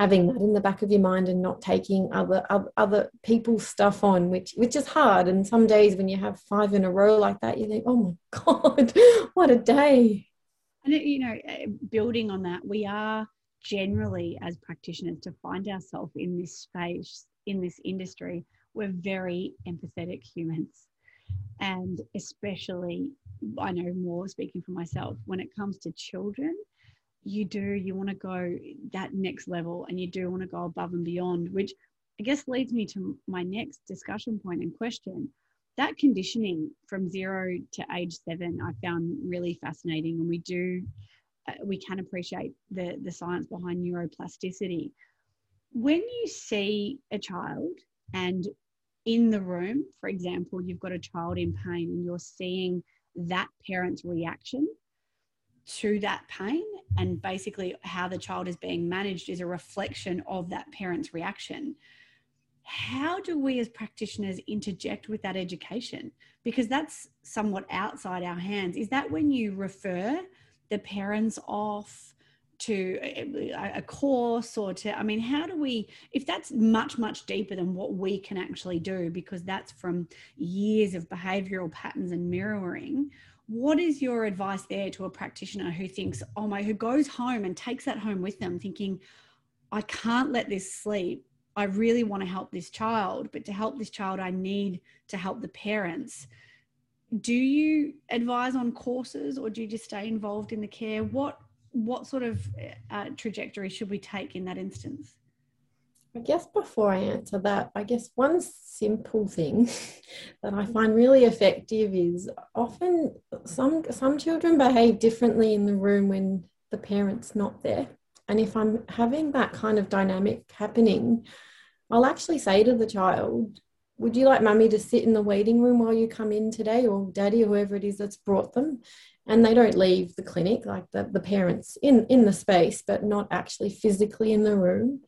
having that in the back of your mind and not taking other other, people's stuff on, which which is hard. And some days when you have five in a row like that, you think, oh my god, what a day. And you know, eh, building on that, we are generally as practitioners to find ourselves in this space in this industry we're very empathetic humans. And especially, I know more speaking for myself, when it comes to children, you do, you want to go that next level and you do want to go above and beyond, which I guess leads me to my next discussion point and question. That conditioning from zero to age seven, I found really fascinating. And we do, uh, we can appreciate the, the science behind neuroplasticity. When you see a child and in the room, for example, you've got a child in pain and you're seeing that parent's reaction to that pain, and basically how the child is being managed is a reflection of that parent's reaction. How do we as practitioners interject with that education? Because that's somewhat outside our hands. Is that when you refer the parents off? to a, course or to i mean how do we if that's much much deeper than what we can actually do because that's from years of behavioral patterns and mirroring what is your advice there to a practitioner who thinks oh my who goes home and takes that home with them thinking i can't let this sleep. I really want to help this child but to help this child i need to help the parents. Do you advise on courses or do you just stay involved in the care? What what sort of uh, trajectory should we take in that instance? I guess before I answer that, I guess one simple thing that I find really effective is often some some children behave differently in the room when the parent's not there. And if I'm having that kind of dynamic happening, I'll actually say to the child, would you like mummy to sit in the waiting room while you come in today or daddy whoever it is that's brought them and they don't leave the clinic like the, the parents in in the space but not actually physically in the room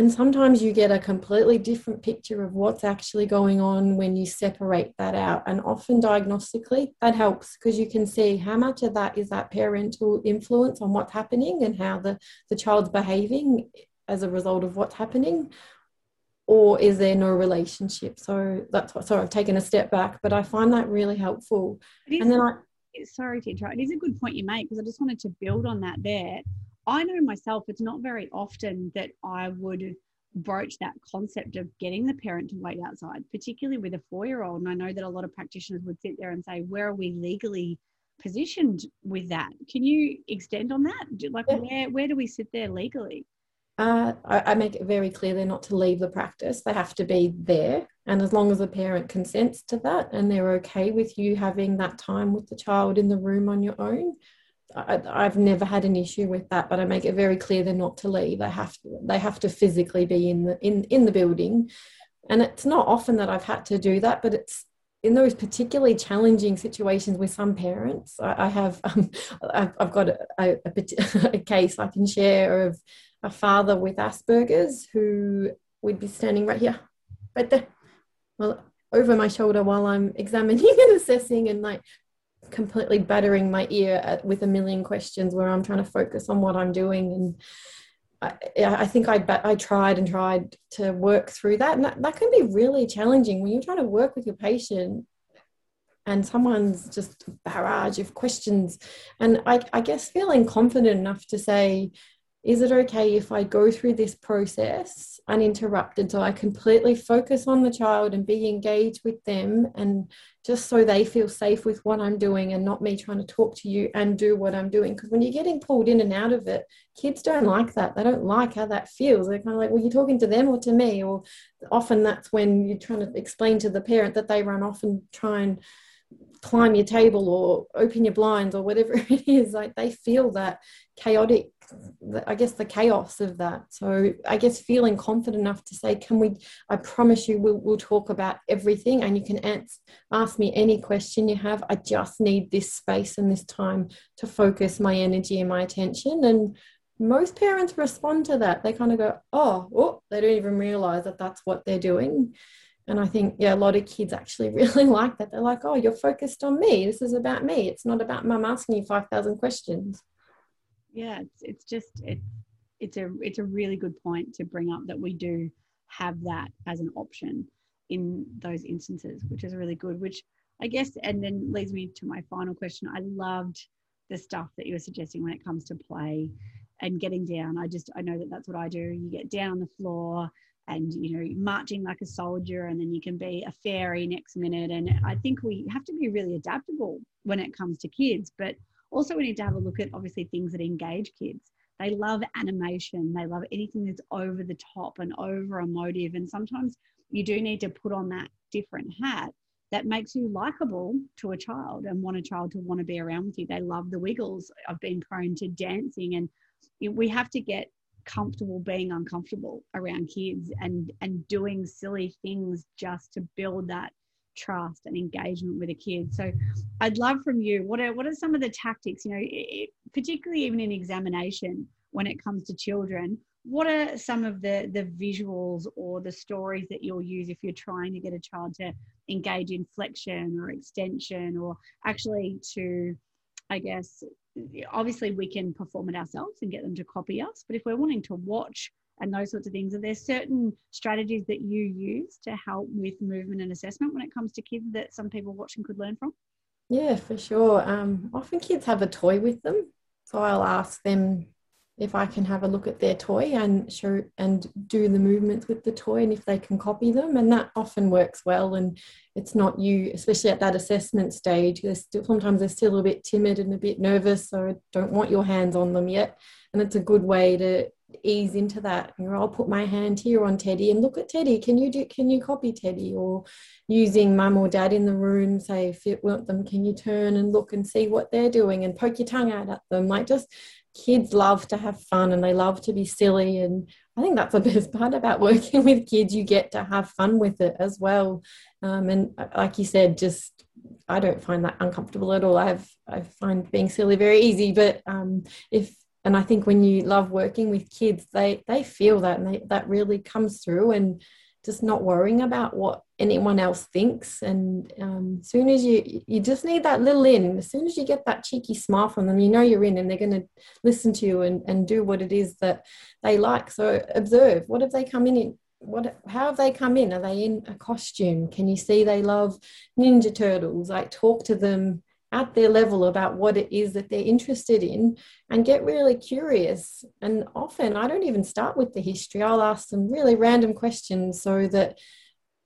and sometimes you get a completely different picture of what's actually going on when you separate that out and often diagnostically that helps because you can see how much of that is that parental influence on what's happening and how the, the child's behaving as a result of what's happening or is there no relationship so that's what sorry i've taken a step back but i find that really helpful and then i sorry to interrupt. It is a good point you make because I just wanted to build on that there. I know myself, it's not very often that I would broach that concept of getting the parent to wait outside, particularly with a four year old. And I know that a lot of practitioners would sit there and say, where are we legally positioned with that? Can you extend on that? Like, yeah. where, where do we sit there legally? Uh, I, I, make it very clear they're not to leave the practice. They have to be there. And as long as the parent consents to that and they're okay with you having that time with the child in the room on your own, I, have never had an issue with that. But I make it very clear they're not to leave. They have to. They have to physically be in the in in the building. And it's not often that I've had to do that, but it's in those particularly challenging situations with some parents. I, I have um, I've, I've, got a, a, a, case I can share of a father with Asperger's who would be standing right here, right there, well, over my shoulder while I'm examining and assessing and like completely battering my ear at, with a million questions where I'm trying to focus on what I'm doing. And I, I think I, I tried and tried to work through that. And that, that can be really challenging when you're trying to work with your patient and someone's just barrage of questions. And I, I guess feeling confident enough to say, is it okay if I go through this process uninterrupted so I completely focus on the child and be engaged with them and just so they feel safe with what I'm doing and not me trying to talk to you and do what I'm doing? Because when you're getting pulled in and out of it, kids don't like that. They don't like how that feels. They're kind of like, well, you're talking to them or to me? Or often that's when you're trying to explain to the parent that they run off and try and climb your table or open your blinds or whatever it is like they feel that chaotic I guess the chaos of that. So I guess feeling confident enough to say, can we? I promise you, we'll, we'll talk about everything, and you can answer, ask me any question you have. I just need this space and this time to focus my energy and my attention. And most parents respond to that. They kind of go, oh, oh, they don't even realize that that's what they're doing. And I think, yeah, a lot of kids actually really like that. They're like, oh, you're focused on me. This is about me. It's not about mum asking you 5,000 questions yeah it's, it's just it's it's a it's a really good point to bring up that we do have that as an option in those instances which is really good which i guess and then leads me to my final question. I loved the stuff that you were suggesting when it comes to play and getting down. I just i know that that's what i do. You get down on the floor and you know marching like a soldier and then you can be a fairy next minute. And i think we have to be really adaptable when it comes to kids but also, we need to have a look at obviously things that engage kids. They love animation, they love anything that's over the top and over emotive. And sometimes you do need to put on that different hat that makes you likable to a child and want a child to want to be around with you. They love the wiggles. I've been prone to dancing, and we have to get comfortable being uncomfortable around kids and and doing silly things just to build that trust and engagement with a kid. So I'd love from you, what are, what are some of the tactics, you know, it, particularly even in examination when it comes to children, what are some of the, the visuals or the stories that you'll use if you're trying to get a child to engage in flexion or extension or actually to, I guess, obviously we can perform it ourselves and get them to copy us, but if we're wanting to watch and those sorts of things. Are there certain strategies that you use to help with movement and assessment when it comes to kids that some people watching could learn from? Yeah, for sure. Um, often kids have a toy with them, so I'll ask them if I can have a look at their toy and show and do the movements with the toy and if they can copy them and that often works well and it's not you especially at that assessment stage they're still, sometimes they're still a bit timid and a bit nervous so I don't want your hands on them yet and it's a good way to ease into that you know i'll put my hand here on teddy and look at teddy can you do can you copy teddy or using mum or dad in the room say if you want them can you turn and look and see what they're doing and poke your tongue out at them like just kids love to have fun and they love to be silly and I think that's the best part about working with kids. You get to have fun with it as well. Um, and uh, like you said, just I don't find that uncomfortable at all. I've I find being silly very easy. But um, if and I think when you love working with kids, they they feel that and they, that really comes through. And just not worrying about what anyone else thinks. And um, as soon as you you just need that little in as soon as you get that cheeky smile from them you know you're in and they're going to listen to you and, and do what it is that they like. So observe what have they come in in what how have they come in? Are they in a costume? Can you see they love ninja turtles? Like talk to them at their level about what it is that they're interested in and get really curious. And often I don't even start with the history, I'll ask them really random questions so that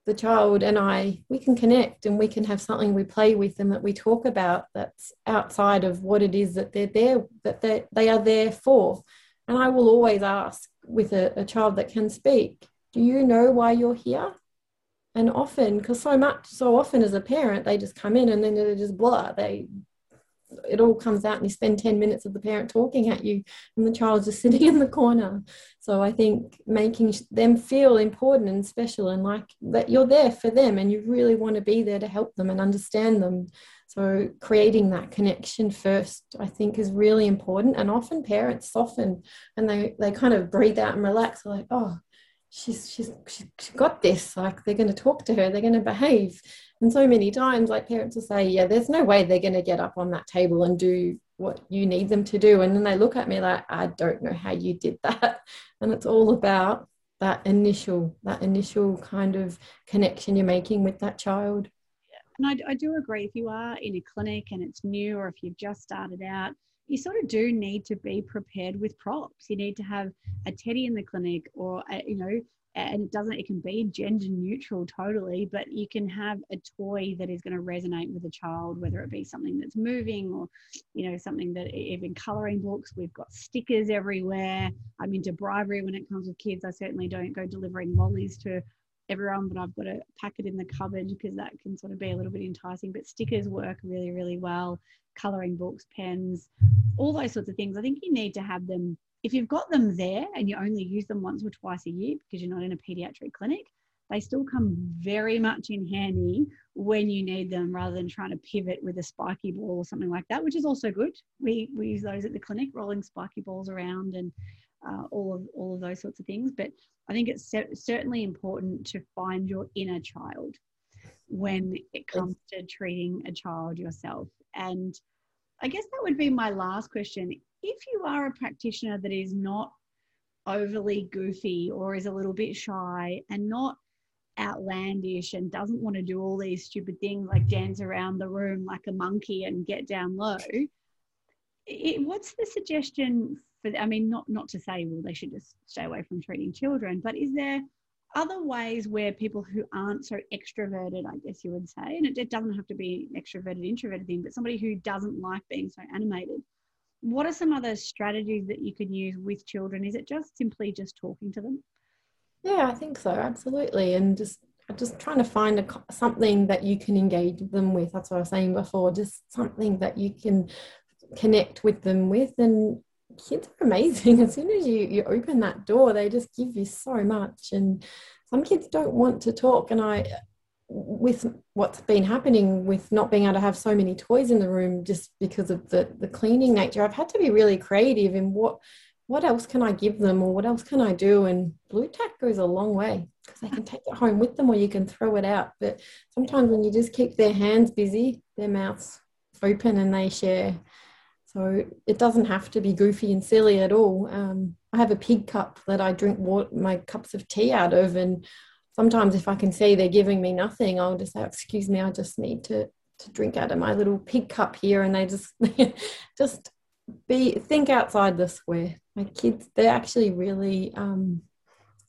the child and I, we can connect and we can have something we play with and that we talk about that's outside of what it is that they're there, that they, they are there for. And I will always ask with a, a child that can speak, do you know why you're here? And often because so much so often as a parent they just come in and then they're just blah. They it all comes out and you spend 10 minutes of the parent talking at you and the child's just sitting in the corner. So i think making them feel important and special and like that you're there for them and you really want to be there to help them and understand them. So creating that connection first i think is really important. And often parents soften and they they kind of breathe out and relax like oh she's she's she's got this like they're going to talk to her they're going to behave. And so many times like parents will say yeah there's no way they're going to get up on that table and do what you need them to do. And then they look at me like i don't know how you did that. And it's all about that initial that initial kind of connection you're making with that child. And I, I do agree if you are in a clinic and it's new or if you've just started out you sort of do need to be prepared with props. You need to have a teddy in the clinic, or a, you know, and it doesn't. It can be gender neutral totally, but you can have a toy that is going to resonate with a child, whether it be something that's moving or, you know, something that even coloring books. We've got stickers everywhere. I'm into bribery when it comes with kids. I certainly don't go delivering lollies to everyone, but I've got to pack it in the cupboard because that can sort of be a little bit enticing. But stickers work really, really well. Coloring books, pens, all those sorts of things. I think you need to have them. If you've got them there and you only use them once or twice a year because you're not in a pediatric clinic, they still come very much in handy when you need them rather than trying to pivot with a spiky ball or something like that, which is also good. We, we use those at the clinic, rolling spiky balls around and uh, all of all of those sorts of things. But I think it's certainly important to find your inner child when it comes to treating a child yourself. And I guess that would be my last question. If you are a practitioner that is not overly goofy or is a little bit shy and not outlandish and doesn't want to do all these stupid things like dance around the room like a monkey and get down low, it, what's the suggestion for i mean not not to say well they should just stay away from treating children but is there other ways where people who aren't so extroverted i guess you would say and it, it doesn't have to be an extroverted introverted thing but somebody who doesn't like being so animated what are some other strategies that you can use with children? Is it just simply just talking to them? Yeah i think so absolutely. And just just trying to find a, something that you can engage them with. That's what i was saying before just something that you can connect with them with and kids are amazing. As soon as you, you open that door, they just give you so much. And some kids don't want to talk. And I, with what's been happening with not being able to have so many toys in the room just because of the, the cleaning nature, I've had to be really creative in what what else can I give them or what else can I do? And Blu Tack goes a long way because they can take it home with them or you can throw it out. But sometimes when you just keep their hands busy, their mouths open and they share so it doesn't have to be goofy and silly at all. Um, I have a pig cup that I drink water, my cups of tea out of, and sometimes if I can see they're giving me nothing, I'll just say, "Excuse me, I just need to to drink out of my little pig cup here," and they just just be think outside the square. My kids, they're actually really um,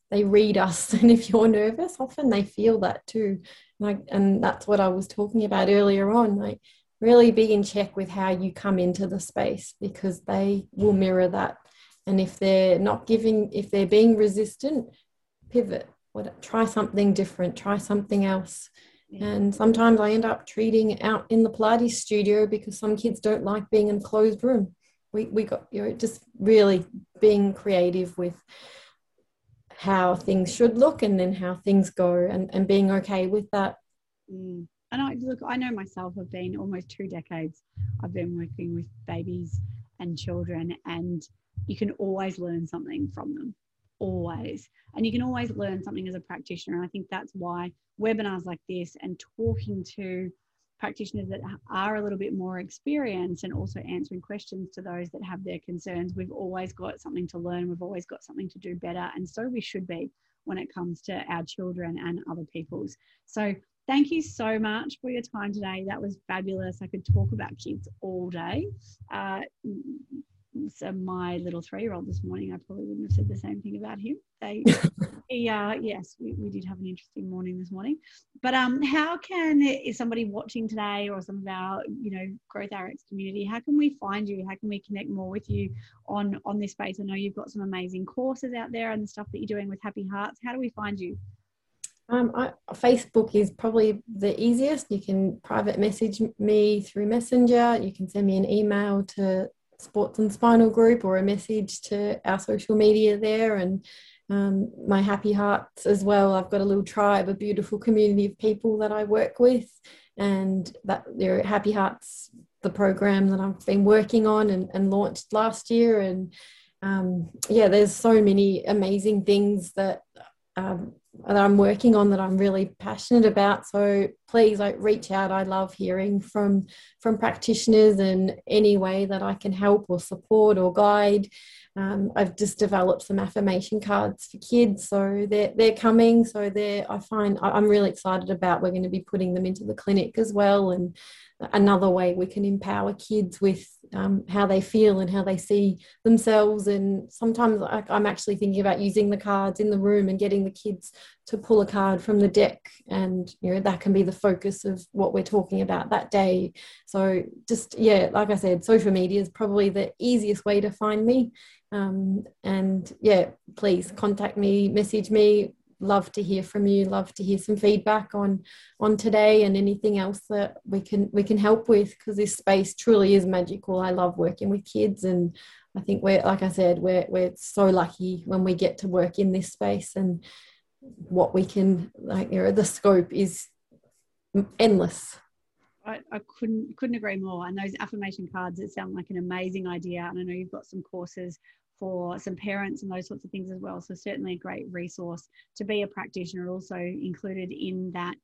they read us, and if you're nervous, often they feel that too. Like, and that's what I was talking about earlier on. Like really be in check with how you come into the space because they will mirror that. And if they're not giving, if they're being resistant, pivot. What, try something different. Try something else. And sometimes I end up treating out in the Pilates studio because some kids don't like being in a closed room. We we got you know just really being creative with how things should look and then how things go and, and being okay with that. Mm. And I look, I know myself, I've been almost two decades, I've been working with babies and children, and you can always learn something from them. Always. And you can always learn something as a practitioner. And I think that's why webinars like this and talking to practitioners that are a little bit more experienced and also answering questions to those that have their concerns. We've always got something to learn, we've always got something to do better, and so we should be when it comes to our children and other people's. So, thank you so much for your time today. That was fabulous. I could talk about kids all day. Uh, so my little three-year-old this morning, I probably wouldn't have said the same thing about him. They, he, uh, yes, we, we did have an interesting morning this morning. But um, how can is somebody watching today, or some of our, you know, Growth RX community, how can we find you? How can we connect more with you on on this space? I know you've got some amazing courses out there and the stuff that you're doing with Happy Hearts. How do we find you? Um, I, Facebook is probably the easiest. You can private message me through Messenger. You can send me an email to sports and spinal group or a message to our social media there and um, my happy hearts as well i've got a little tribe a beautiful community of people that i work with and that their happy hearts the program that i've been working on and, and launched last year and um, yeah there's so many amazing things that um, that I'm working on that I'm really passionate about. So please like reach out. I love hearing from from practitioners and any way that I can help or support or guide. Um, I've just developed some affirmation cards for kids, so they're they're coming. So they're I find I'm really excited about. We're going to be putting them into the clinic as well, and another way we can empower kids with um, how they feel and how they see themselves. And sometimes I'm actually thinking about using the cards in the room and getting the kids to pull a card from the deck, and you know that can be the focus of what we're talking about that day. So just yeah, like I said, social media is probably the easiest way to find me. Um, and yeah, please contact me, message me, love to hear from you love to hear some feedback on on today and anything else that we can we can help with because this space truly is magical i love working with kids and i think we're like i said we're we're so lucky when we get to work in this space and what we can like you know the scope is endless I, I, couldn't couldn't agree more. And those affirmation cards, it sound like an amazing idea. And I know you've got some courses for some parents and those sorts of things as well. So certainly a great resource to be a practitioner, also included in that,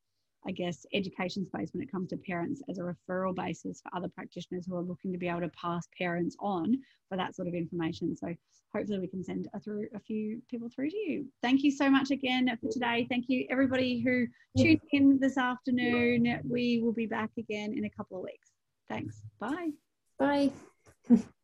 I guess, education space when it comes to parents as a referral basis for other practitioners who are looking to be able to pass parents on for that sort of information. So hopefully we can send a, through a few people through to you. Thank you so much again for today. Thank you everybody who tuned in this afternoon. We will be back again in a couple of weeks. Thanks. Bye. Bye.